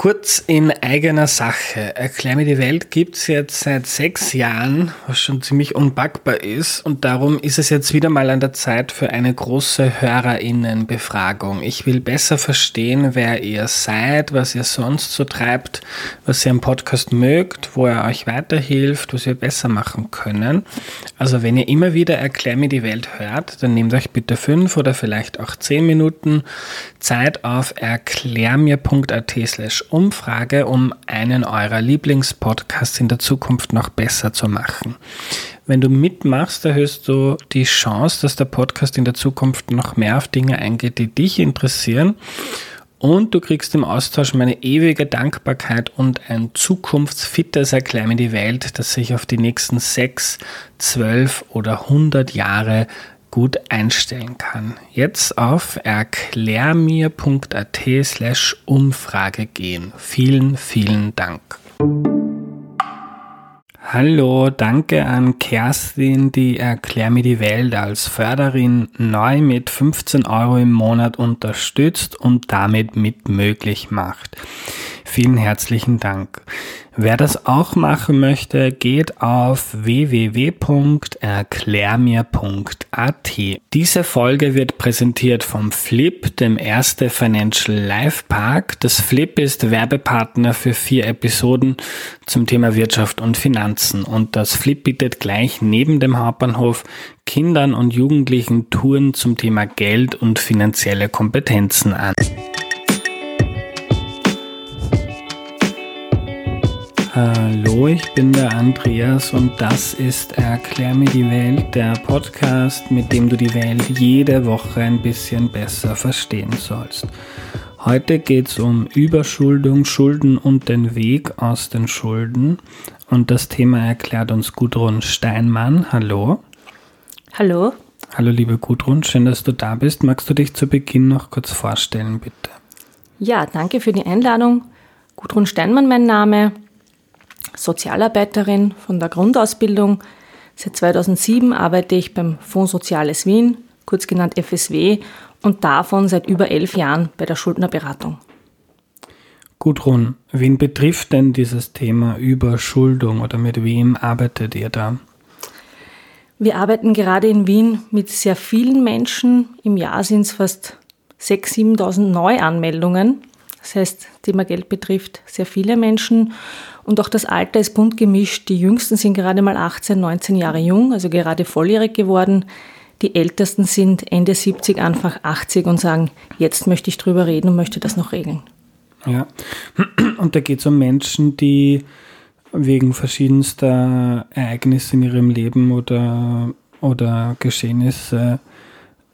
Kurz in eigener Sache. Erklär mir die Welt gibt's jetzt seit sechs Jahren, was schon ziemlich unpackbar ist. Und darum ist es jetzt wieder mal an der Zeit für eine große Hörerinnenbefragung. Ich will besser verstehen, wer ihr seid, was ihr sonst so treibt, was ihr am Podcast mögt, wo er euch weiterhilft, was wir besser machen können. Also wenn ihr immer wieder Erklär mir die Welt hört, dann nehmt euch bitte fünf oder vielleicht auch zehn Minuten Zeit auf erklärmir.at slash Umfrage, um einen eurer Lieblingspodcasts in der Zukunft noch besser zu machen. Wenn du mitmachst, erhöhst du die Chance, dass der Podcast in der Zukunft noch mehr auf Dinge eingeht, die dich interessieren. Und du kriegst im Austausch meine ewige Dankbarkeit und ein zukunftsfittes Erklär mir die Welt, das sich auf die nächsten sechs, zwölf oder hundert Jahre gut einstellen kann. Jetzt auf erklärmir.at slash Umfrage gehen. Vielen, vielen Dank. Hallo, danke an Kerstin, die Erklär mir die Welt als Förderin neu mit 15 Euro im Monat unterstützt und damit mit möglich macht. Vielen herzlichen Dank. Wer das auch machen möchte, geht auf www.erklärmir.at. Diese Folge wird präsentiert vom Flip, dem erste Financial Life Park. Das Flip ist Werbepartner für vier Episoden zum Thema Wirtschaft und Finanzen und das Flip bietet gleich neben dem Hauptbahnhof Kindern und Jugendlichen Touren zum Thema Geld und finanzielle Kompetenzen an. Hallo, ich bin der Andreas und das ist Erklär mir die Welt, der Podcast, mit dem du die Welt jede Woche ein bisschen besser verstehen sollst. Heute geht es um Überschuldung, Schulden und den Weg aus den Schulden. Und das Thema erklärt uns Gudrun Steinmann. Hallo. Hallo. Hallo, liebe Gudrun, schön, dass du da bist. Magst du dich zu Beginn noch kurz vorstellen, bitte? Ja, danke für die Einladung. Gudrun Steinmann, mein Name. Sozialarbeiterin von der Grundausbildung. Seit 2007 arbeite ich beim Fonds Soziales Wien, kurz genannt FSW, und davon seit über elf Jahren bei der Schuldnerberatung. Gudrun, wen betrifft denn dieses Thema Überschuldung oder mit wem arbeitet ihr da? Wir arbeiten gerade in Wien mit sehr vielen Menschen. Im Jahr sind es fast 6.000, 7.000 Neuanmeldungen. Das heißt, Thema Geld betrifft sehr viele Menschen. Und auch das Alter ist bunt gemischt. Die Jüngsten sind gerade mal 18, 19 Jahre jung, also gerade volljährig geworden. Die Ältesten sind Ende 70, Anfang 80 und sagen, jetzt möchte ich drüber reden und möchte das noch regeln. Ja, und da geht es um Menschen, die wegen verschiedenster Ereignisse in ihrem Leben oder, oder Geschehnisse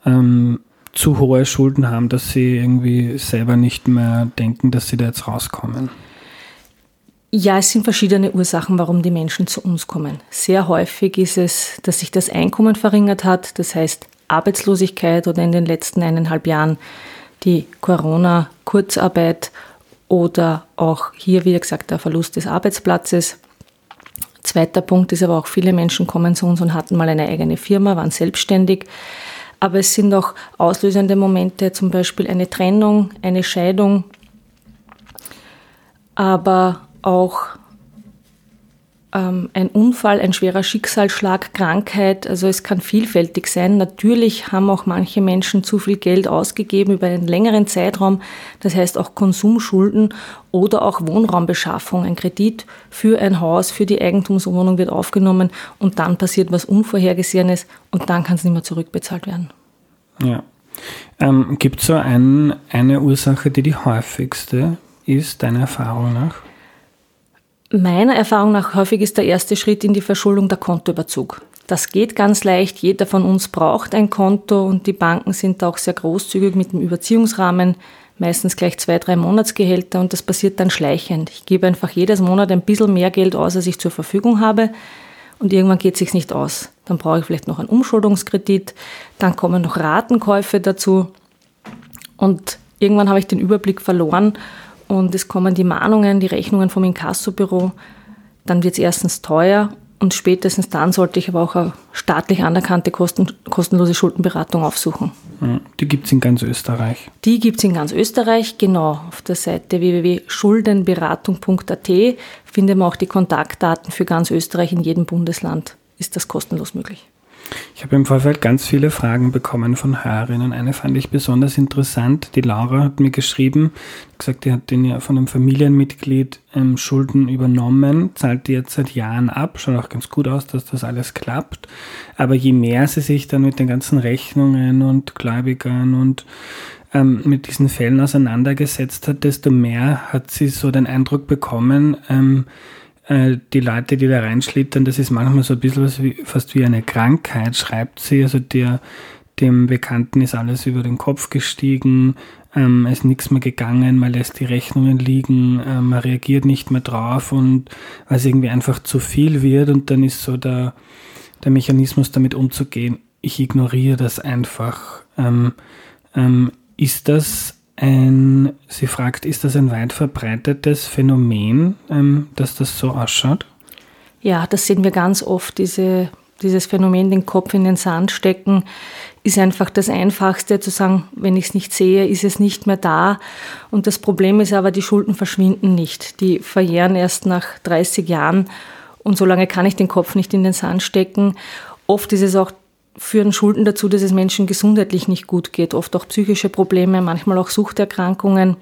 ähm, zu hohe Schulden haben, dass sie irgendwie selber nicht mehr denken, dass sie da jetzt rauskommen. Ja, es sind verschiedene Ursachen, warum die Menschen zu uns kommen. Sehr häufig ist es, dass sich das Einkommen verringert hat, das heißt Arbeitslosigkeit oder in den letzten eineinhalb Jahren die Corona-Kurzarbeit oder auch hier, wie gesagt, der Verlust des Arbeitsplatzes. Zweiter Punkt ist aber auch, viele Menschen kommen zu uns und hatten mal eine eigene Firma, waren selbstständig. Aber es sind auch auslösende Momente, zum Beispiel eine Trennung, eine Scheidung, aber auch ähm, ein Unfall, ein schwerer Schicksalsschlag, Krankheit. Also es kann vielfältig sein. Natürlich haben auch manche Menschen zu viel Geld ausgegeben über einen längeren Zeitraum. Das heißt auch Konsumschulden oder auch Wohnraumbeschaffung. Ein Kredit für ein Haus, für die Eigentumswohnung wird aufgenommen und dann passiert was Unvorhergesehenes und dann kann es nicht mehr zurückbezahlt werden. Ja. Ähm, Gibt es so ein, eine Ursache, die die häufigste ist, deiner Erfahrung nach? Meiner Erfahrung nach häufig ist der erste Schritt in die Verschuldung der Kontoüberzug. Das geht ganz leicht. Jeder von uns braucht ein Konto und die Banken sind auch sehr großzügig mit dem Überziehungsrahmen, meistens gleich zwei, drei Monatsgehälter und das passiert dann schleichend. Ich gebe einfach jedes Monat ein bisschen mehr Geld aus, als ich zur Verfügung habe und irgendwann geht es sich nicht aus. Dann brauche ich vielleicht noch einen Umschuldungskredit, dann kommen noch Ratenkäufe dazu und irgendwann habe ich den Überblick verloren und es kommen die Mahnungen, die Rechnungen vom Inkassobüro. Dann wird es erstens teuer Und spätestens dann sollte ich aber auch eine staatlich anerkannte kosten, kostenlose Schuldenberatung aufsuchen. Die gibt es in ganz Österreich. Die gibt es in ganz Österreich, genau. Auf der Seite www.schuldenberatung.at findet man auch die Kontaktdaten für ganz Österreich. In jedem Bundesland ist das kostenlos möglich. Ich habe im Vorfeld ganz viele Fragen bekommen von Hörerinnen. Eine fand ich besonders interessant. Die Laura hat mir geschrieben, gesagt, die hat den ja von einem Familienmitglied ähm, Schulden übernommen, zahlt die jetzt seit Jahren ab. Schaut auch ganz gut aus, dass das alles klappt. Aber je mehr sie sich dann mit den ganzen Rechnungen und Gläubigern und ähm, mit diesen Fällen auseinandergesetzt hat, desto mehr hat sie so den Eindruck bekommen, ähm, äh, die Leute, die da reinschlittern, das ist manchmal so ein bisschen was wie, fast wie eine Krankheit, schreibt sie. Also der, dem Bekannten ist alles über den Kopf gestiegen, ähm, ist nichts mehr gegangen, man lässt die Rechnungen liegen, äh, man reagiert nicht mehr drauf und weil es irgendwie einfach zu viel wird und dann ist so der, der Mechanismus damit umzugehen, ich ignoriere das einfach. Ähm, ähm, ist das ein, sie fragt, ist das ein weit verbreitetes Phänomen, ähm, dass das so ausschaut? Ja, das sehen wir ganz oft, diese, dieses Phänomen, den Kopf in den Sand stecken, ist einfach das Einfachste zu sagen, wenn ich es nicht sehe, ist es nicht mehr da. Und das Problem ist aber, die Schulden verschwinden nicht. Die verjähren erst nach 30 Jahren und so lange kann ich den Kopf nicht in den Sand stecken. Oft ist es auch führen Schulden dazu, dass es Menschen gesundheitlich nicht gut geht, oft auch psychische Probleme, manchmal auch Suchterkrankungen.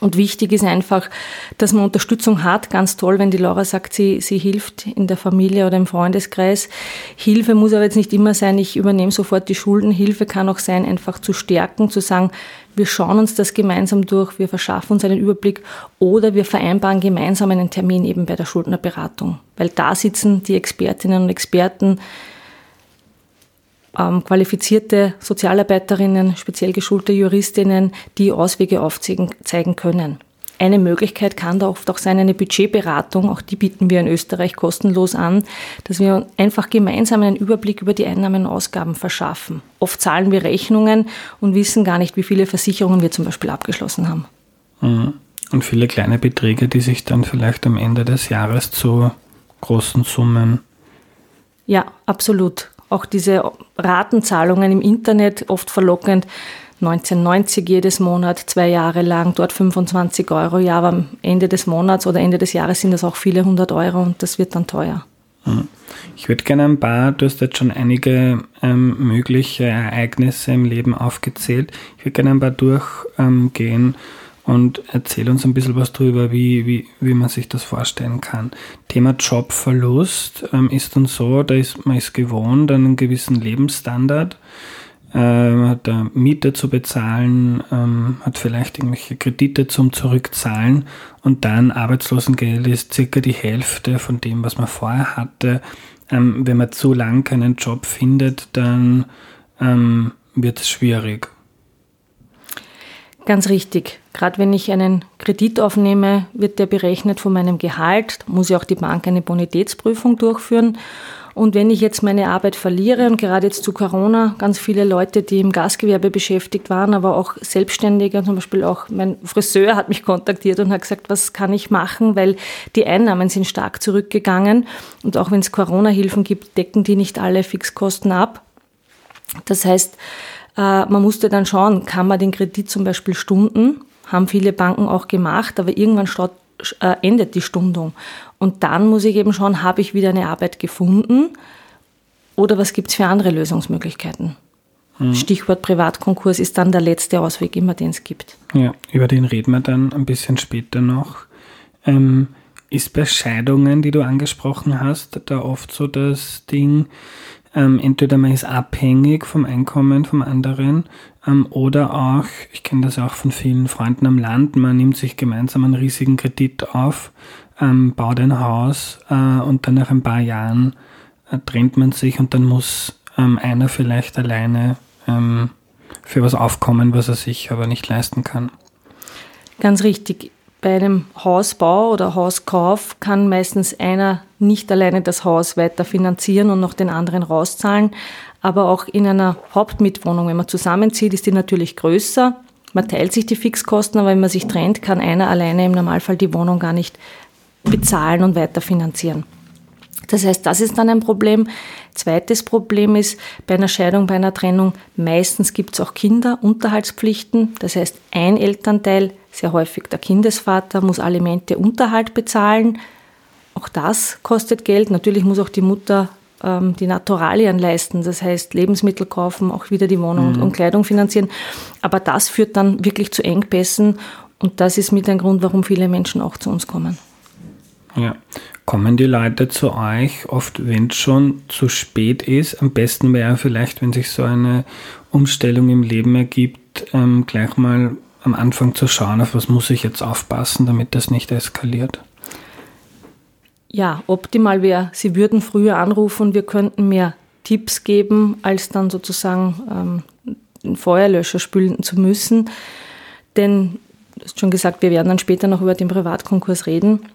Und wichtig ist einfach, dass man Unterstützung hat. Ganz toll, wenn die Laura sagt, sie, sie hilft in der Familie oder im Freundeskreis. Hilfe muss aber jetzt nicht immer sein, ich übernehme sofort die Schulden. Hilfe kann auch sein, einfach zu stärken, zu sagen, wir schauen uns das gemeinsam durch, wir verschaffen uns einen Überblick oder wir vereinbaren gemeinsam einen Termin eben bei der Schuldnerberatung. Weil da sitzen die Expertinnen und Experten, ähm, qualifizierte Sozialarbeiterinnen, speziell geschulte Juristinnen, die Auswege aufzeigen können. Eine Möglichkeit kann da oft auch sein, eine Budgetberatung. Auch die bieten wir in Österreich kostenlos an, dass wir einfach gemeinsam einen Überblick über die Einnahmen und Ausgaben verschaffen. Oft zahlen wir Rechnungen und wissen gar nicht, wie viele Versicherungen wir zum Beispiel abgeschlossen haben. Mhm. Und viele kleine Beträge, die sich dann vielleicht am Ende des Jahres zu großen Summen. Ja, absolut auch diese Ratenzahlungen im Internet oft verlockend. 1990 jedes Monat, zwei Jahre lang, dort 25 Euro. Ja, aber am Ende des Monats oder Ende des Jahres sind das auch viele hundert Euro und das wird dann teuer. Hm. Ich würde gerne ein paar, du hast jetzt schon einige ähm, mögliche Ereignisse im Leben aufgezählt. Ich würde gerne ein paar durchgehen. Ähm, und erzähl uns ein bisschen was darüber, wie, wie, wie man sich das vorstellen kann. Thema Jobverlust ähm, ist dann so, da ist man ist gewohnt an einen gewissen Lebensstandard, äh, hat eine Miete zu bezahlen, ähm, hat vielleicht irgendwelche Kredite zum Zurückzahlen und dann Arbeitslosengeld ist circa die Hälfte von dem, was man vorher hatte. Ähm, wenn man zu lang keinen Job findet, dann ähm, wird es schwierig. Ganz richtig. Gerade wenn ich einen Kredit aufnehme, wird der berechnet von meinem Gehalt. Da muss ja auch die Bank eine Bonitätsprüfung durchführen. Und wenn ich jetzt meine Arbeit verliere, und gerade jetzt zu Corona, ganz viele Leute, die im Gastgewerbe beschäftigt waren, aber auch Selbstständige, zum Beispiel auch mein Friseur hat mich kontaktiert und hat gesagt, was kann ich machen, weil die Einnahmen sind stark zurückgegangen. Und auch wenn es Corona-Hilfen gibt, decken die nicht alle Fixkosten ab. Das heißt, äh, man musste dann schauen, kann man den Kredit zum Beispiel stunden, haben viele Banken auch gemacht, aber irgendwann statt, äh, endet die Stundung. Und dann muss ich eben schauen, habe ich wieder eine Arbeit gefunden oder was gibt es für andere Lösungsmöglichkeiten. Mhm. Stichwort Privatkonkurs ist dann der letzte Ausweg immer, den es gibt. Ja, über den reden wir dann ein bisschen später noch. Ähm, ist bei Scheidungen, die du angesprochen hast, da oft so das Ding, ähm, entweder man ist abhängig vom Einkommen vom anderen ähm, oder auch, ich kenne das auch von vielen Freunden am Land, man nimmt sich gemeinsam einen riesigen Kredit auf, ähm, baut ein Haus äh, und dann nach ein paar Jahren äh, trennt man sich und dann muss ähm, einer vielleicht alleine ähm, für was aufkommen, was er sich aber nicht leisten kann. Ganz richtig bei einem Hausbau oder Hauskauf kann meistens einer nicht alleine das Haus weiter finanzieren und noch den anderen rauszahlen. Aber auch in einer Hauptmietwohnung, wenn man zusammenzieht, ist die natürlich größer. Man teilt sich die Fixkosten, aber wenn man sich trennt, kann einer alleine im Normalfall die Wohnung gar nicht bezahlen und weiter finanzieren. Das heißt, das ist dann ein Problem. Zweites Problem ist bei einer Scheidung, bei einer Trennung, meistens gibt es auch Kinder, Unterhaltspflichten. Das heißt, ein Elternteil, sehr häufig der Kindesvater, muss Alimente, Unterhalt bezahlen. Auch das kostet Geld. Natürlich muss auch die Mutter ähm, die Naturalien leisten, das heißt Lebensmittel kaufen, auch wieder die Wohnung mhm. und Kleidung finanzieren. Aber das führt dann wirklich zu Engpässen und das ist mit ein Grund, warum viele Menschen auch zu uns kommen. Ja. Kommen die Leute zu euch oft, wenn es schon zu spät ist? Am besten wäre vielleicht, wenn sich so eine Umstellung im Leben ergibt, ähm, gleich mal am Anfang zu schauen, auf was muss ich jetzt aufpassen, damit das nicht eskaliert. Ja, optimal wäre, Sie würden früher anrufen und wir könnten mehr Tipps geben, als dann sozusagen ähm, den Feuerlöscher spülen zu müssen. Denn, du hast schon gesagt, wir werden dann später noch über den Privatkonkurs reden.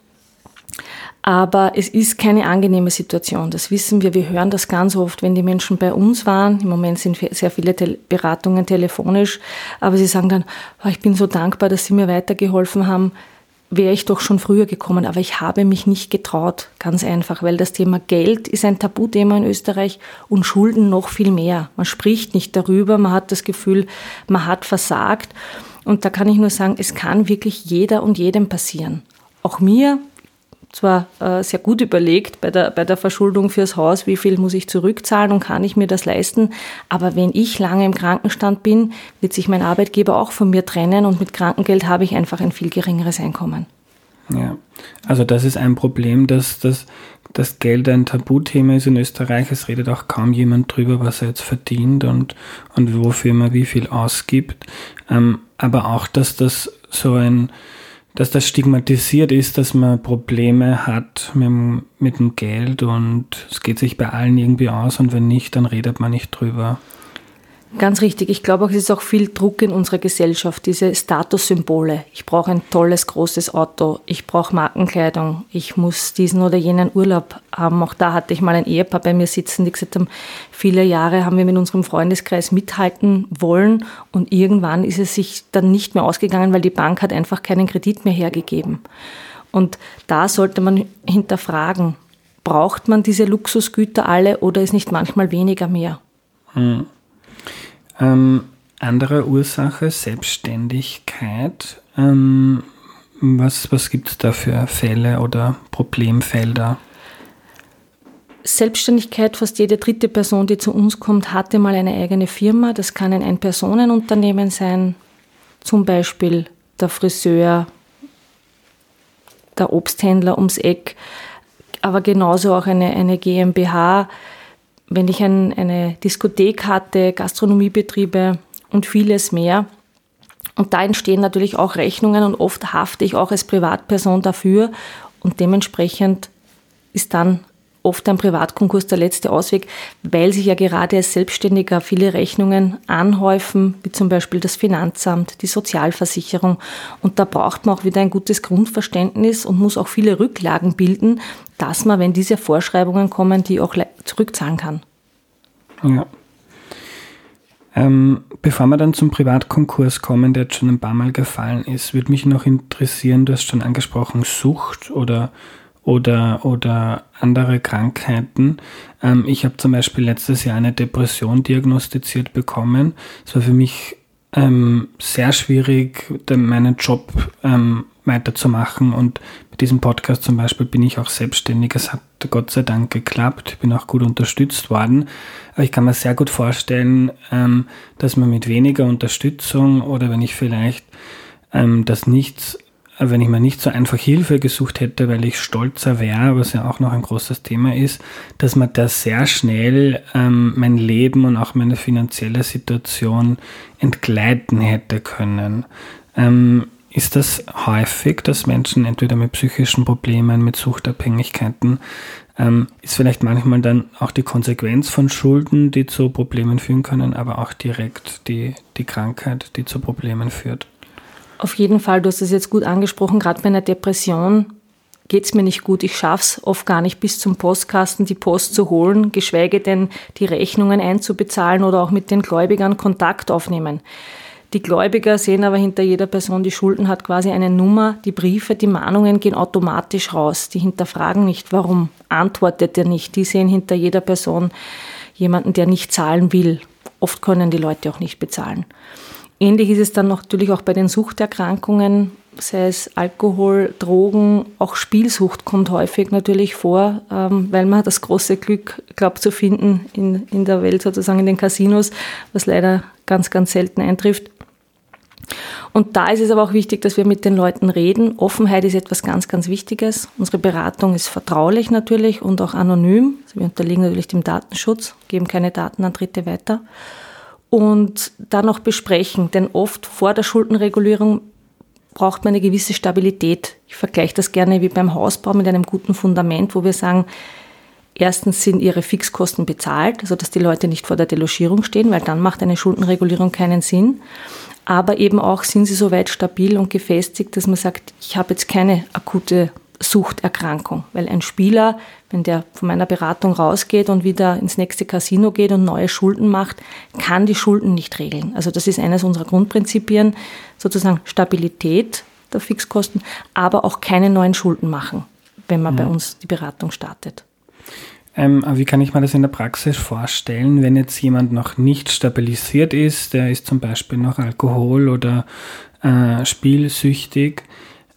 Aber es ist keine angenehme Situation. Das wissen wir. Wir hören das ganz oft, wenn die Menschen bei uns waren. Im Moment sind sehr viele Beratungen telefonisch. Aber sie sagen dann, oh, ich bin so dankbar, dass Sie mir weitergeholfen haben. Wäre ich doch schon früher gekommen. Aber ich habe mich nicht getraut. Ganz einfach, weil das Thema Geld ist ein Tabuthema in Österreich und Schulden noch viel mehr. Man spricht nicht darüber. Man hat das Gefühl, man hat versagt. Und da kann ich nur sagen, es kann wirklich jeder und jedem passieren. Auch mir, zwar äh, sehr gut überlegt bei der, bei der Verschuldung fürs Haus, wie viel muss ich zurückzahlen und kann ich mir das leisten. Aber wenn ich lange im Krankenstand bin, wird sich mein Arbeitgeber auch von mir trennen und mit Krankengeld habe ich einfach ein viel geringeres Einkommen. Ja, also das ist ein Problem, dass das, das Geld ein Tabuthema ist in Österreich. Es redet auch kaum jemand drüber, was er jetzt verdient und, und wofür man wie viel ausgibt. Ähm, aber auch, dass das so ein dass das stigmatisiert ist, dass man Probleme hat mit, mit dem Geld und es geht sich bei allen irgendwie aus und wenn nicht, dann redet man nicht drüber. Ganz richtig. Ich glaube es ist auch viel Druck in unserer Gesellschaft, diese Statussymbole. Ich brauche ein tolles, großes Auto. Ich brauche Markenkleidung. Ich muss diesen oder jenen Urlaub haben. Auch da hatte ich mal ein Ehepaar bei mir sitzen, die gesagt haben, viele Jahre haben wir mit unserem Freundeskreis mithalten wollen und irgendwann ist es sich dann nicht mehr ausgegangen, weil die Bank hat einfach keinen Kredit mehr hergegeben. Und da sollte man hinterfragen, braucht man diese Luxusgüter alle oder ist nicht manchmal weniger mehr? Hm. Ähm, andere Ursache, Selbstständigkeit. Ähm, was was gibt es da für Fälle oder Problemfelder? Selbstständigkeit, fast jede dritte Person, die zu uns kommt, hatte mal eine eigene Firma. Das kann ein Ein-Personen-Unternehmen sein, zum Beispiel der Friseur, der Obsthändler ums Eck, aber genauso auch eine, eine GmbH, wenn ich ein, eine Diskothek hatte, Gastronomiebetriebe und vieles mehr. Und da entstehen natürlich auch Rechnungen und oft hafte ich auch als Privatperson dafür und dementsprechend ist dann oft ein Privatkonkurs der letzte Ausweg, weil sich ja gerade als Selbstständiger viele Rechnungen anhäufen, wie zum Beispiel das Finanzamt, die Sozialversicherung. Und da braucht man auch wieder ein gutes Grundverständnis und muss auch viele Rücklagen bilden, dass man, wenn diese Vorschreibungen kommen, die auch zurückzahlen kann. Ja. Ähm, bevor wir dann zum Privatkonkurs kommen, der jetzt schon ein paar Mal gefallen ist, würde mich noch interessieren, du hast schon angesprochen, Sucht oder oder, oder andere Krankheiten. Ähm, ich habe zum Beispiel letztes Jahr eine Depression diagnostiziert bekommen. Es war für mich ähm, sehr schwierig, meinen Job ähm, weiterzumachen und mit diesem Podcast zum Beispiel bin ich auch selbstständig. Es hat Gott sei Dank geklappt, ich bin auch gut unterstützt worden. Aber ich kann mir sehr gut vorstellen, ähm, dass man mit weniger Unterstützung oder wenn ich vielleicht ähm, das nicht wenn ich mir nicht so einfach Hilfe gesucht hätte, weil ich stolzer wäre, was ja auch noch ein großes Thema ist, dass man da sehr schnell ähm, mein Leben und auch meine finanzielle Situation entgleiten hätte können. Ähm, ist das häufig, dass Menschen entweder mit psychischen Problemen, mit Suchtabhängigkeiten, ähm, ist vielleicht manchmal dann auch die Konsequenz von Schulden, die zu Problemen führen können, aber auch direkt die, die Krankheit, die zu Problemen führt? Auf jeden Fall, du hast es jetzt gut angesprochen, gerade bei einer Depression geht es mir nicht gut. Ich schaffe es oft gar nicht bis zum Postkasten die Post zu holen, geschweige denn die Rechnungen einzubezahlen oder auch mit den Gläubigern Kontakt aufnehmen. Die Gläubiger sehen aber hinter jeder Person, die Schulden hat, quasi eine Nummer. Die Briefe, die Mahnungen gehen automatisch raus. Die hinterfragen nicht, warum antwortet er nicht. Die sehen hinter jeder Person jemanden, der nicht zahlen will. Oft können die Leute auch nicht bezahlen. Ähnlich ist es dann natürlich auch bei den Suchterkrankungen, sei es Alkohol, Drogen, auch Spielsucht kommt häufig natürlich vor, ähm, weil man das große Glück glaubt zu finden in, in der Welt, sozusagen in den Casinos, was leider ganz, ganz selten eintrifft. Und da ist es aber auch wichtig, dass wir mit den Leuten reden. Offenheit ist etwas ganz, ganz Wichtiges. Unsere Beratung ist vertraulich natürlich und auch anonym. Also wir unterliegen natürlich dem Datenschutz, geben keine Daten an Dritte weiter. Und dann noch besprechen, denn oft vor der Schuldenregulierung braucht man eine gewisse Stabilität. Ich vergleiche das gerne wie beim Hausbau mit einem guten Fundament, wo wir sagen, erstens sind ihre Fixkosten bezahlt, also dass die Leute nicht vor der Delogierung stehen, weil dann macht eine Schuldenregulierung keinen Sinn aber eben auch sind sie so weit stabil und gefestigt, dass man sagt, ich habe jetzt keine akute Suchterkrankung, weil ein Spieler, wenn der von meiner Beratung rausgeht und wieder ins nächste Casino geht und neue Schulden macht, kann die Schulden nicht regeln. Also das ist eines unserer Grundprinzipien, sozusagen Stabilität der Fixkosten, aber auch keine neuen Schulden machen, wenn man mhm. bei uns die Beratung startet. Ähm, wie kann ich mir das in der Praxis vorstellen, wenn jetzt jemand noch nicht stabilisiert ist, der ist zum Beispiel noch Alkohol- oder äh, spielsüchtig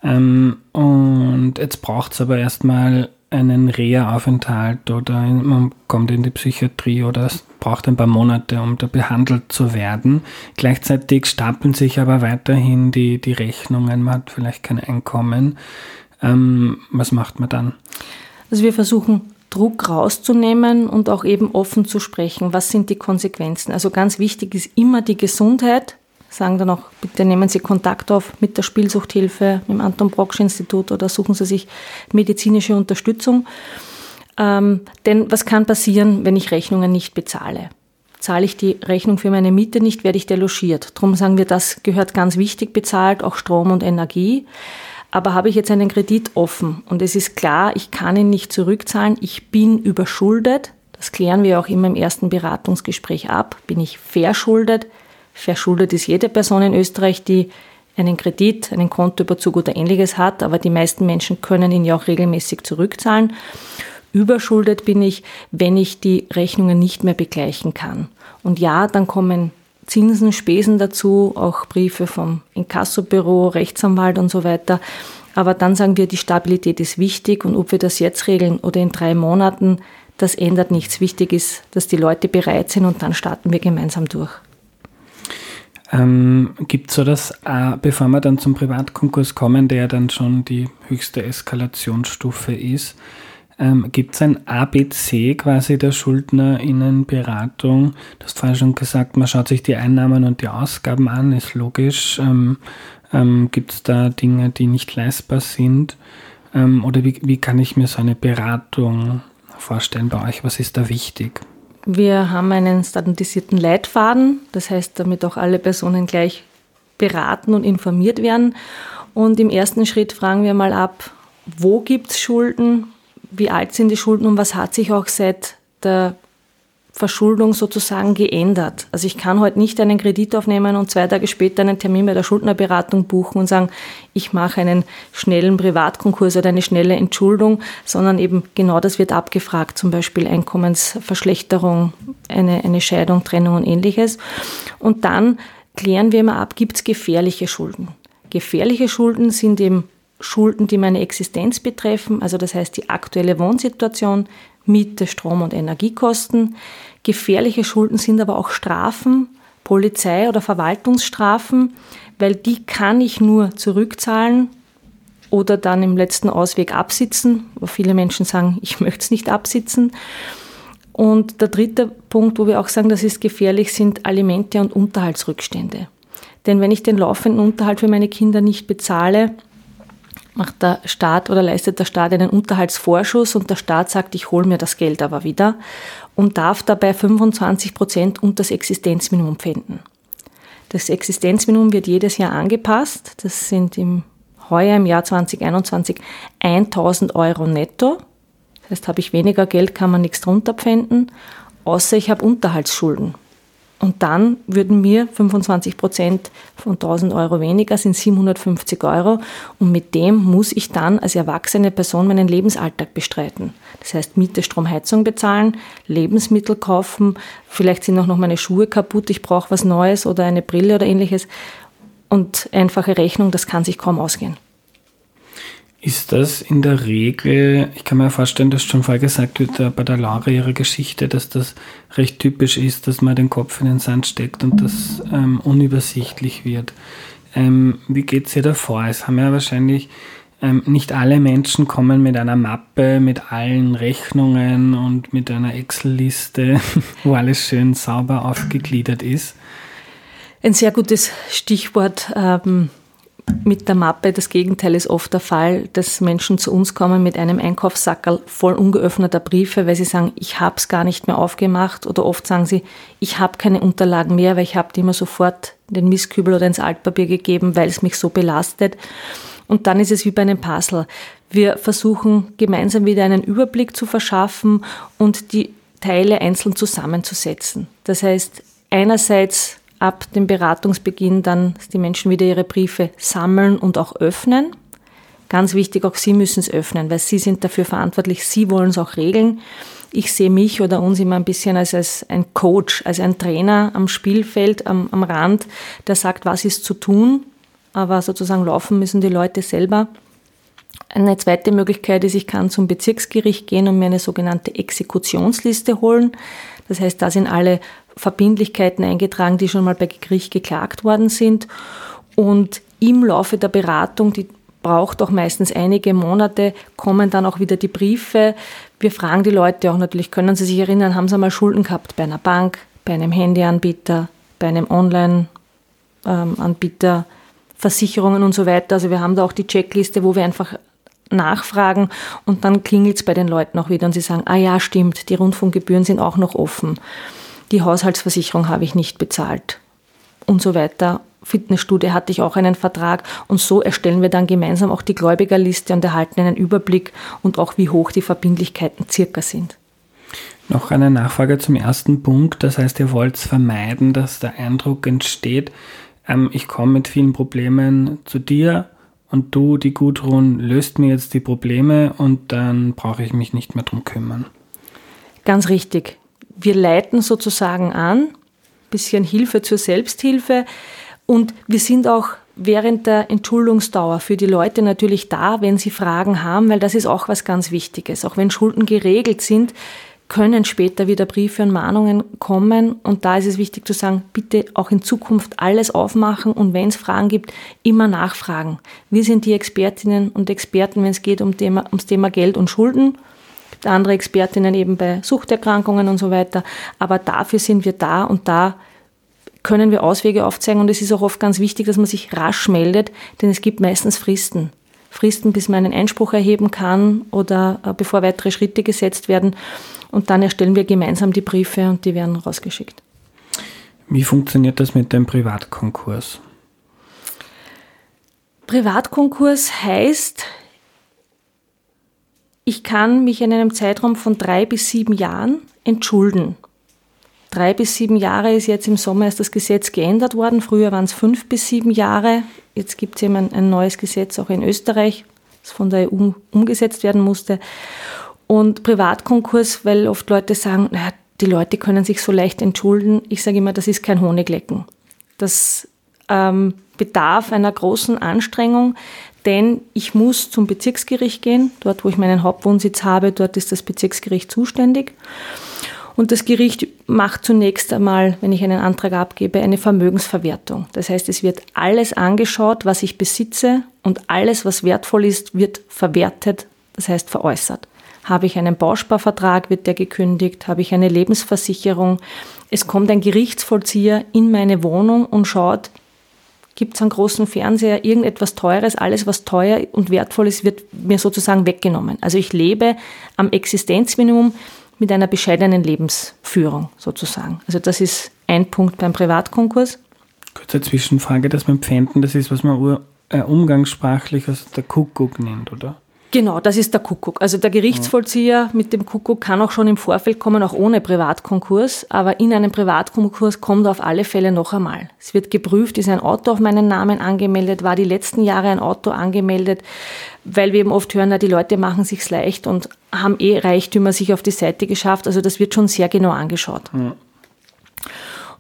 ähm, und jetzt braucht es aber erstmal einen Reha-Aufenthalt oder man kommt in die Psychiatrie oder es braucht ein paar Monate, um da behandelt zu werden. Gleichzeitig stapeln sich aber weiterhin die, die Rechnungen, man hat vielleicht kein Einkommen. Ähm, was macht man dann? Also wir versuchen Druck rauszunehmen und auch eben offen zu sprechen. Was sind die Konsequenzen? Also ganz wichtig ist immer die Gesundheit. Sagen dann auch, bitte nehmen Sie Kontakt auf mit der Spielsuchthilfe, mit dem Anton Brocksch Institut oder suchen Sie sich medizinische Unterstützung. Ähm, denn was kann passieren, wenn ich Rechnungen nicht bezahle? Zahle ich die Rechnung für meine Miete nicht, werde ich delogiert. Darum sagen wir, das gehört ganz wichtig bezahlt, auch Strom und Energie. Aber habe ich jetzt einen Kredit offen und es ist klar, ich kann ihn nicht zurückzahlen, ich bin überschuldet, das klären wir auch immer im ersten Beratungsgespräch ab, bin ich verschuldet. Verschuldet ist jede Person in Österreich, die einen Kredit, einen Kontoüberzug oder ähnliches hat, aber die meisten Menschen können ihn ja auch regelmäßig zurückzahlen. Überschuldet bin ich, wenn ich die Rechnungen nicht mehr begleichen kann. Und ja, dann kommen Zinsen, Spesen dazu, auch Briefe vom Inkassobüro, Rechtsanwalt und so weiter. Aber dann sagen wir, die Stabilität ist wichtig und ob wir das jetzt regeln oder in drei Monaten, das ändert nichts. Wichtig ist, dass die Leute bereit sind und dann starten wir gemeinsam durch. Ähm, Gibt so das, äh, bevor wir dann zum Privatkonkurs kommen, der dann schon die höchste Eskalationsstufe ist, ähm, Gibt es ein ABC quasi der Schuldnerinnenberatung? Du hast vorhin schon gesagt, man schaut sich die Einnahmen und die Ausgaben an, ist logisch. Ähm, ähm, Gibt es da Dinge, die nicht leistbar sind? Ähm, oder wie, wie kann ich mir so eine Beratung vorstellen bei euch? Was ist da wichtig? Wir haben einen standardisierten Leitfaden, das heißt, damit auch alle Personen gleich beraten und informiert werden. Und im ersten Schritt fragen wir mal ab, wo gibt es Schulden, wie alt sind die Schulden und was hat sich auch seit der Verschuldung sozusagen geändert. Also ich kann heute nicht einen Kredit aufnehmen und zwei Tage später einen Termin bei der Schuldnerberatung buchen und sagen, ich mache einen schnellen Privatkonkurs oder eine schnelle Entschuldung, sondern eben genau das wird abgefragt, zum Beispiel Einkommensverschlechterung, eine, eine Scheidung, Trennung und ähnliches. Und dann klären wir immer ab, gibt es gefährliche Schulden. Gefährliche Schulden sind eben Schulden, die meine Existenz betreffen, also das heißt die aktuelle Wohnsituation, Miete, Strom- und Energiekosten. Gefährliche Schulden sind aber auch Strafen, Polizei- oder Verwaltungsstrafen, weil die kann ich nur zurückzahlen oder dann im letzten Ausweg absitzen, wo viele Menschen sagen, ich möchte es nicht absitzen. Und der dritte Punkt, wo wir auch sagen, das ist gefährlich, sind Alimente und Unterhaltsrückstände. Denn wenn ich den laufenden Unterhalt für meine Kinder nicht bezahle, macht der Staat oder leistet der Staat einen Unterhaltsvorschuss und der Staat sagt, ich hole mir das Geld aber wieder und darf dabei 25 Prozent unter das Existenzminimum pfänden. Das Existenzminimum wird jedes Jahr angepasst. Das sind im heuer im Jahr 2021 1000 Euro netto. Das heißt, habe ich weniger Geld, kann man nichts drunter pfänden, außer ich habe Unterhaltsschulden. Und dann würden mir 25 Prozent von 1000 Euro weniger, sind 750 Euro. Und mit dem muss ich dann als erwachsene Person meinen Lebensalltag bestreiten. Das heißt, Miete, Strom, Heizung bezahlen, Lebensmittel kaufen, vielleicht sind auch noch meine Schuhe kaputt, ich brauche was Neues oder eine Brille oder ähnliches. Und einfache Rechnung, das kann sich kaum ausgehen. Ist das in der Regel, ich kann mir vorstellen, dass schon vorher gesagt wird äh, bei der Laura ihrer Geschichte, dass das recht typisch ist, dass man den Kopf in den Sand steckt und das ähm, unübersichtlich wird. Ähm, wie geht es ihr davor? Es haben ja wahrscheinlich ähm, nicht alle Menschen kommen mit einer Mappe mit allen Rechnungen und mit einer Excel-Liste, wo alles schön sauber aufgegliedert ist. Ein sehr gutes Stichwort. Ähm mit der Mappe. Das Gegenteil ist oft der Fall, dass Menschen zu uns kommen mit einem Einkaufssackerl voll ungeöffneter Briefe, weil sie sagen, ich habe es gar nicht mehr aufgemacht. Oder oft sagen sie, ich habe keine Unterlagen mehr, weil ich habe die immer sofort in den Mistkübel oder ins Altpapier gegeben, weil es mich so belastet. Und dann ist es wie bei einem Puzzle. Wir versuchen gemeinsam wieder einen Überblick zu verschaffen und die Teile einzeln zusammenzusetzen. Das heißt, einerseits ab dem Beratungsbeginn dann die Menschen wieder ihre Briefe sammeln und auch öffnen. Ganz wichtig, auch Sie müssen es öffnen, weil Sie sind dafür verantwortlich, Sie wollen es auch regeln. Ich sehe mich oder uns immer ein bisschen als, als ein Coach, als ein Trainer am Spielfeld, am, am Rand, der sagt, was ist zu tun, aber sozusagen laufen müssen die Leute selber. Eine zweite Möglichkeit ist, ich kann zum Bezirksgericht gehen und mir eine sogenannte Exekutionsliste holen. Das heißt, da sind alle Verbindlichkeiten eingetragen, die schon mal bei Gericht geklagt worden sind. Und im Laufe der Beratung, die braucht auch meistens einige Monate, kommen dann auch wieder die Briefe. Wir fragen die Leute auch natürlich, können sie sich erinnern, haben sie mal Schulden gehabt bei einer Bank, bei einem Handyanbieter, bei einem Online-Anbieter, Versicherungen und so weiter. Also wir haben da auch die Checkliste, wo wir einfach nachfragen und dann klingelt es bei den Leuten auch wieder und sie sagen, ah ja, stimmt, die Rundfunkgebühren sind auch noch offen die Haushaltsversicherung habe ich nicht bezahlt und so weiter. Fitnessstudio hatte ich auch einen Vertrag und so erstellen wir dann gemeinsam auch die Gläubigerliste und erhalten einen Überblick und auch wie hoch die Verbindlichkeiten circa sind. Noch eine Nachfrage zum ersten Punkt. Das heißt, ihr wollt vermeiden, dass der Eindruck entsteht, ähm, ich komme mit vielen Problemen zu dir und du, die Gudrun, löst mir jetzt die Probleme und dann brauche ich mich nicht mehr drum kümmern. Ganz richtig wir leiten sozusagen an, bisschen Hilfe zur Selbsthilfe und wir sind auch während der Entschuldungsdauer für die Leute natürlich da, wenn sie Fragen haben, weil das ist auch was ganz Wichtiges. Auch wenn Schulden geregelt sind, können später wieder Briefe und Mahnungen kommen. Und da ist es wichtig zu sagen, bitte auch in Zukunft alles aufmachen und wenn es Fragen gibt, immer nachfragen. Wir sind die Expertinnen und Experten, wenn es geht um Thema, ums Thema Geld und Schulden andere Expertinnen eben bei Suchterkrankungen und so weiter. Aber dafür sind wir da und da können wir Auswege aufzeigen. Und es ist auch oft ganz wichtig, dass man sich rasch meldet, denn es gibt meistens Fristen. Fristen, bis man einen Einspruch erheben kann oder äh, bevor weitere Schritte gesetzt werden. Und dann erstellen wir gemeinsam die Briefe und die werden rausgeschickt. Wie funktioniert das mit dem Privatkonkurs? Privatkonkurs heißt, ich kann mich in einem Zeitraum von drei bis sieben Jahren entschulden. Drei bis sieben Jahre ist jetzt im Sommer erst das Gesetz geändert worden. Früher waren es fünf bis sieben Jahre. Jetzt gibt es eben ein, ein, neues Gesetz auch in Österreich, das von der EU umgesetzt werden musste. Und Privatkonkurs, weil oft Leute sagen, naja, die Leute können sich so leicht entschulden. Ich sage immer, das ist kein Honiglecken. Das ähm, bedarf einer großen Anstrengung, denn ich muss zum Bezirksgericht gehen, dort wo ich meinen Hauptwohnsitz habe, dort ist das Bezirksgericht zuständig. Und das Gericht macht zunächst einmal, wenn ich einen Antrag abgebe, eine Vermögensverwertung. Das heißt, es wird alles angeschaut, was ich besitze und alles, was wertvoll ist, wird verwertet, das heißt veräußert. Habe ich einen Bausparvertrag, wird der gekündigt? Habe ich eine Lebensversicherung? Es kommt ein Gerichtsvollzieher in meine Wohnung und schaut, gibt es einen großen Fernseher, irgendetwas Teures, alles was teuer und wertvoll ist, wird mir sozusagen weggenommen. Also ich lebe am Existenzminimum mit einer bescheidenen Lebensführung sozusagen. Also das ist ein Punkt beim Privatkonkurs. Kurze Zwischenfrage, das mit Pfänden, das ist, was man äh, umgangssprachlich als der Kuckuck nennt, oder? Genau, das ist der Kuckuck. Also der Gerichtsvollzieher mit dem Kuckuck kann auch schon im Vorfeld kommen, auch ohne Privatkonkurs. Aber in einem Privatkonkurs kommt auf alle Fälle noch einmal. Es wird geprüft, ist ein Auto auf meinen Namen angemeldet, war die letzten Jahre ein Auto angemeldet, weil wir eben oft hören, na, die Leute machen sich's leicht und haben eh Reichtümer sich auf die Seite geschafft. Also das wird schon sehr genau angeschaut. Ja.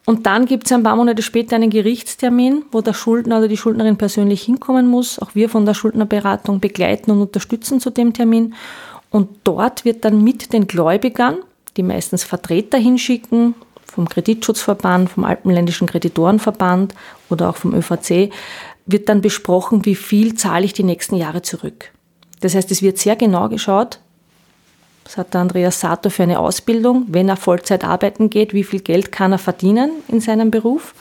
Und dann gibt es ein paar Monate später einen Gerichtstermin, wo der Schuldner oder die Schuldnerin persönlich hinkommen muss. Auch wir von der Schuldnerberatung begleiten und unterstützen zu dem Termin. Und dort wird dann mit den Gläubigern, die meistens Vertreter hinschicken, vom Kreditschutzverband, vom Alpenländischen Kreditorenverband oder auch vom ÖVC, wird dann besprochen, wie viel zahle ich die nächsten Jahre zurück. Das heißt, es wird sehr genau geschaut, was hat der Andreas Sato für eine Ausbildung? Wenn er Vollzeit arbeiten geht, wie viel Geld kann er verdienen in seinem Beruf?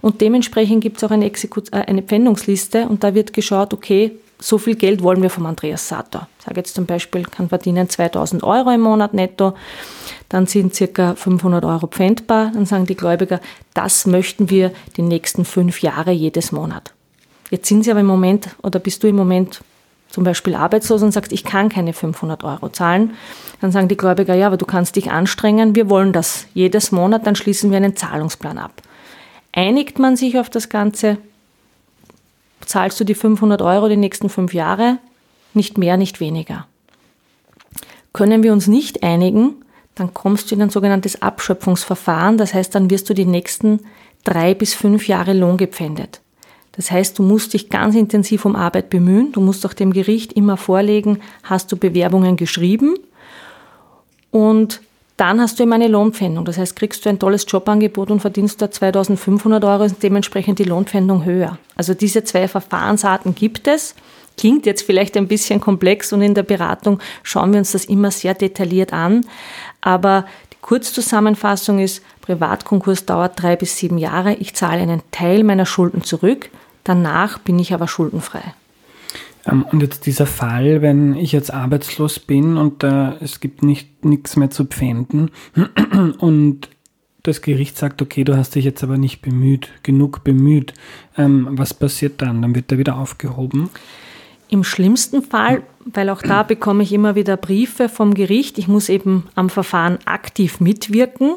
Und dementsprechend gibt es auch eine, Exekut äh, eine Pfändungsliste und da wird geschaut, okay, so viel Geld wollen wir vom Andreas Sato. Ich sage jetzt zum Beispiel, kann verdienen 2000 Euro im Monat netto, dann sind circa 500 Euro pfändbar, dann sagen die Gläubiger, das möchten wir die nächsten fünf Jahre jedes Monat. Jetzt sind sie aber im Moment, oder bist du im Moment zum Beispiel arbeitslos und sagst, ich kann keine 500 Euro zahlen, dann sagen die Gläubiger, ja, aber du kannst dich anstrengen, wir wollen das jedes Monat, dann schließen wir einen Zahlungsplan ab. Einigt man sich auf das Ganze, zahlst du die 500 Euro die nächsten fünf Jahre, nicht mehr, nicht weniger. Können wir uns nicht einigen, dann kommst du in ein sogenanntes Abschöpfungsverfahren, das heißt, dann wirst du die nächsten drei bis fünf Jahre Lohn gepfändet. Das heißt, du musst dich ganz intensiv um Arbeit bemühen. Du musst auch dem Gericht immer vorlegen, hast du Bewerbungen geschrieben und dann hast du immer eine Lohnpfändung. Das heißt, kriegst du ein tolles Jobangebot und verdienst da 2500 Euro, ist dementsprechend die Lohnpfändung höher. Also diese zwei Verfahrensarten gibt es. Klingt jetzt vielleicht ein bisschen komplex und in der Beratung schauen wir uns das immer sehr detailliert an. Aber die Kurzzusammenfassung ist, Privatkonkurs dauert drei bis sieben Jahre. Ich zahle einen Teil meiner Schulden zurück. Danach bin ich aber schuldenfrei. Ähm, und jetzt dieser Fall, wenn ich jetzt arbeitslos bin und äh, es gibt nicht nichts mehr zu pfänden und das Gericht sagt, okay, du hast dich jetzt aber nicht bemüht, genug bemüht. Ähm, was passiert dann? Dann wird er wieder aufgehoben? Im schlimmsten Fall, weil auch da bekomme ich immer wieder Briefe vom Gericht, ich muss eben am Verfahren aktiv mitwirken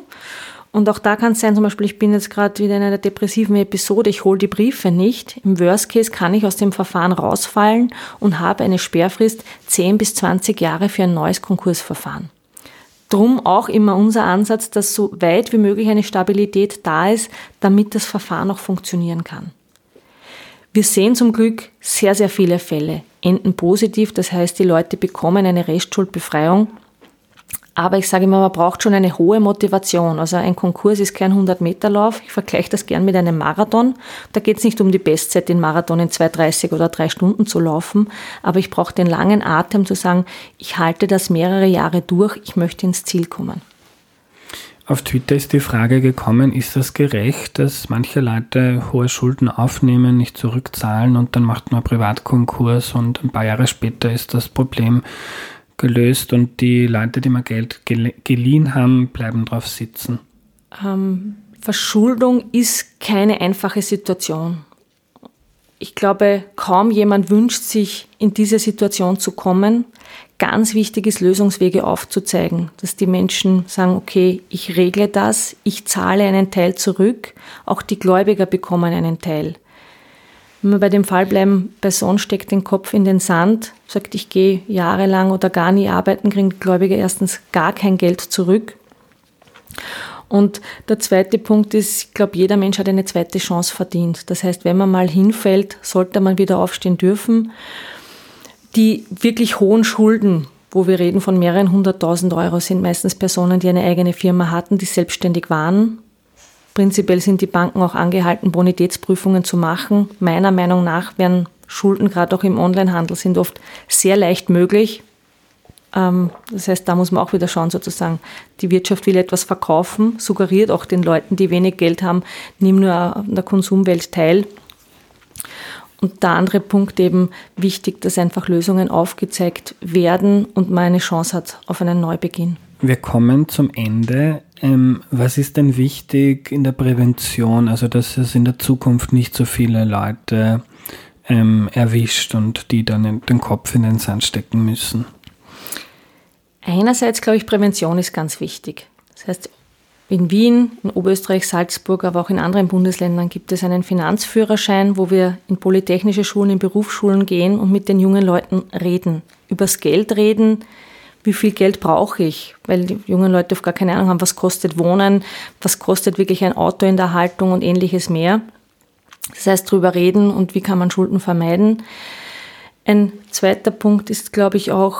und auch da kann es sein, zum Beispiel, ich bin jetzt gerade wieder in einer depressiven Episode, ich hole die Briefe nicht. Im Worst Case kann ich aus dem Verfahren rausfallen und habe eine Sperrfrist 10 bis 20 Jahre für ein neues Konkursverfahren. Drum auch immer unser Ansatz, dass so weit wie möglich eine Stabilität da ist, damit das Verfahren auch funktionieren kann. Wir sehen zum Glück sehr, sehr viele Fälle, enden positiv, das heißt, die Leute bekommen eine Restschuldbefreiung aber ich sage immer, man braucht schon eine hohe Motivation. Also ein Konkurs ist kein 100-Meter-Lauf. Ich vergleiche das gern mit einem Marathon. Da geht es nicht um die Bestzeit, den Marathon in 2,30 oder 3 Stunden zu laufen. Aber ich brauche den langen Atem zu sagen, ich halte das mehrere Jahre durch, ich möchte ins Ziel kommen. Auf Twitter ist die Frage gekommen, ist das gerecht, dass manche Leute hohe Schulden aufnehmen, nicht zurückzahlen und dann macht man Privatkonkurs und ein paar Jahre später ist das Problem gelöst und die Leute, die mir Geld geliehen haben, bleiben drauf sitzen? Ähm, Verschuldung ist keine einfache Situation. Ich glaube, kaum jemand wünscht sich, in diese Situation zu kommen. Ganz wichtig ist, Lösungswege aufzuzeigen, dass die Menschen sagen, okay, ich regle das, ich zahle einen Teil zurück, auch die Gläubiger bekommen einen Teil. Wenn wir bei dem Fall bleiben, Person steckt den Kopf in den Sand, sagt, ich gehe jahrelang oder gar nie arbeiten, kriegt Gläubiger erstens gar kein Geld zurück. Und der zweite Punkt ist, ich glaube, jeder Mensch hat eine zweite Chance verdient. Das heißt, wenn man mal hinfällt, sollte man wieder aufstehen dürfen. Die wirklich hohen Schulden, wo wir reden von mehreren hunderttausend Euro, sind meistens Personen, die eine eigene Firma hatten, die selbstständig waren Prinzipiell sind die Banken auch angehalten, Bonitätsprüfungen zu machen. Meiner Meinung nach werden Schulden gerade auch im Onlinehandel sind oft sehr leicht möglich. Ähm, das heißt, da muss man auch wieder schauen, sozusagen, die Wirtschaft will etwas verkaufen, suggeriert auch den Leuten, die wenig Geld haben, nimm nur an der Konsumwelt teil. Und der andere Punkt eben wichtig, dass einfach Lösungen aufgezeigt werden und man eine Chance hat auf einen Neubeginn. Wir kommen zum Ende. Ähm, was ist denn wichtig in der Prävention, also dass es in der Zukunft nicht so viele Leute ähm, erwischt und die dann den Kopf in den Sand stecken müssen? Einerseits glaube ich, Prävention ist ganz wichtig. Das heißt, in Wien, in Oberösterreich, Salzburg, aber auch in anderen Bundesländern gibt es einen Finanzführerschein, wo wir in polytechnische Schulen, in Berufsschulen gehen und mit den jungen Leuten reden. Übers Geld reden, wie viel Geld brauche ich? Weil die jungen Leute oft gar keine Ahnung haben, was kostet Wohnen, was kostet wirklich ein Auto in der Haltung und ähnliches mehr. Das heißt, drüber reden und wie kann man Schulden vermeiden. Ein zweiter Punkt ist, glaube ich, auch,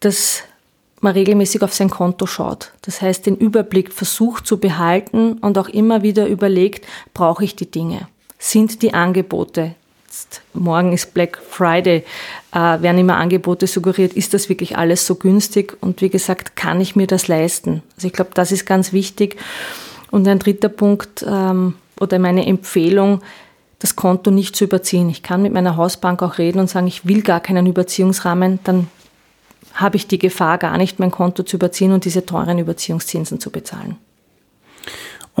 dass man regelmäßig auf sein Konto schaut. Das heißt, den Überblick versucht zu behalten und auch immer wieder überlegt, brauche ich die Dinge? Sind die Angebote? Jetzt, morgen ist Black Friday, äh, werden immer Angebote suggeriert, ist das wirklich alles so günstig? Und wie gesagt, kann ich mir das leisten? Also ich glaube, das ist ganz wichtig. Und ein dritter Punkt ähm, oder meine Empfehlung, das Konto nicht zu überziehen. Ich kann mit meiner Hausbank auch reden und sagen, ich will gar keinen Überziehungsrahmen, dann habe ich die Gefahr, gar nicht mein Konto zu überziehen und diese teuren Überziehungszinsen zu bezahlen.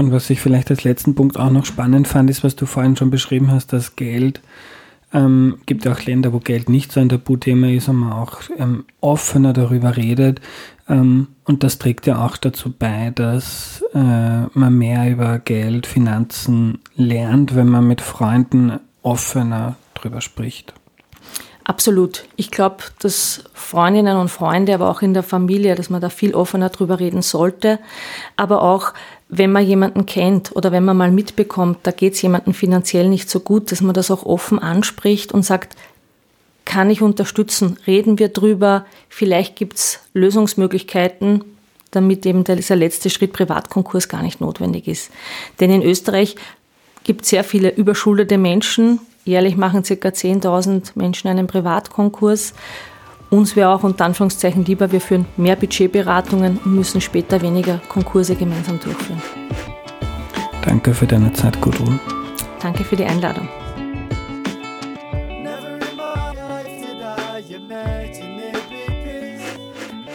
Und was ich vielleicht als letzten Punkt auch noch spannend fand, ist, was du vorhin schon beschrieben hast, dass Geld, ähm, gibt auch Länder, wo Geld nicht so ein Tabuthema ist und man auch ähm, offener darüber redet. Ähm, und das trägt ja auch dazu bei, dass äh, man mehr über Geld, Finanzen lernt, wenn man mit Freunden offener darüber spricht. Absolut. Ich glaube, dass Freundinnen und Freunde, aber auch in der Familie, dass man da viel offener drüber reden sollte. Aber auch, wenn man jemanden kennt oder wenn man mal mitbekommt, da geht es jemandem finanziell nicht so gut, dass man das auch offen anspricht und sagt, kann ich unterstützen? Reden wir drüber. Vielleicht gibt es Lösungsmöglichkeiten, damit eben dieser letzte Schritt Privatkonkurs gar nicht notwendig ist. Denn in Österreich gibt es sehr viele überschuldete Menschen, Jährlich machen ca. 10.000 Menschen einen Privatkonkurs. Uns wäre auch unter Anführungszeichen lieber, wir führen mehr Budgetberatungen und müssen später weniger Konkurse gemeinsam durchführen. Danke für deine Zeit, Gudrun. Danke für die Einladung.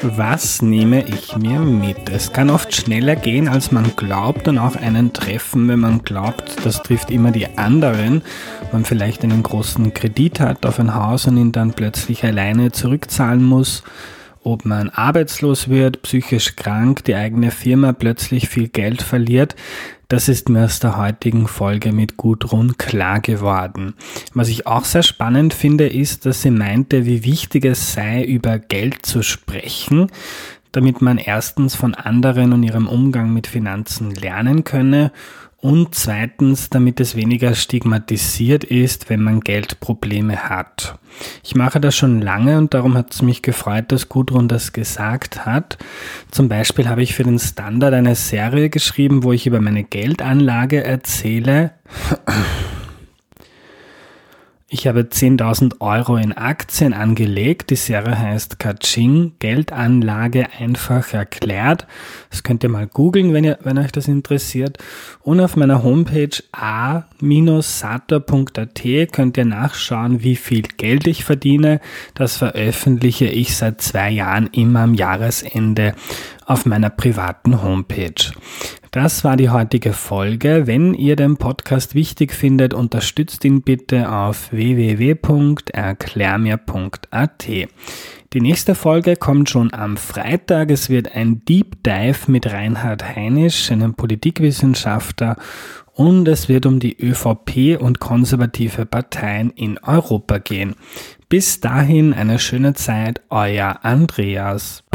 Was nehme ich mir mit? Es kann oft schneller gehen, als man glaubt und auch einen treffen, wenn man glaubt, das trifft immer die anderen. Man vielleicht einen großen Kredit hat auf ein Haus und ihn dann plötzlich alleine zurückzahlen muss. Ob man arbeitslos wird, psychisch krank, die eigene Firma plötzlich viel Geld verliert. Das ist mir aus der heutigen Folge mit Gudrun klar geworden. Was ich auch sehr spannend finde, ist, dass sie meinte, wie wichtig es sei, über Geld zu sprechen, damit man erstens von anderen und ihrem Umgang mit Finanzen lernen könne und zweitens, damit es weniger stigmatisiert ist, wenn man Geldprobleme hat. Ich mache das schon lange und darum hat es mich gefreut, dass Gudrun das gesagt hat. Zum Beispiel habe ich für den Standard eine Serie geschrieben, wo ich über meine Geldanlage erzähle. Ich habe 10.000 Euro in Aktien angelegt. Die Serie heißt Kaching, Geldanlage einfach erklärt. Das könnt ihr mal googeln, wenn, ihr, wenn euch das interessiert. Und auf meiner Homepage a-sater.at könnt ihr nachschauen, wie viel Geld ich verdiene. Das veröffentliche ich seit zwei Jahren immer am Jahresende auf meiner privaten Homepage. Das war die heutige Folge. Wenn ihr den Podcast wichtig findet, unterstützt ihn bitte auf www.erklärmir.at. Die nächste Folge kommt schon am Freitag. Es wird ein Deep Dive mit Reinhard Heinisch, einem Politikwissenschaftler, und es wird um die ÖVP und konservative Parteien in Europa gehen. Bis dahin eine schöne Zeit, euer Andreas.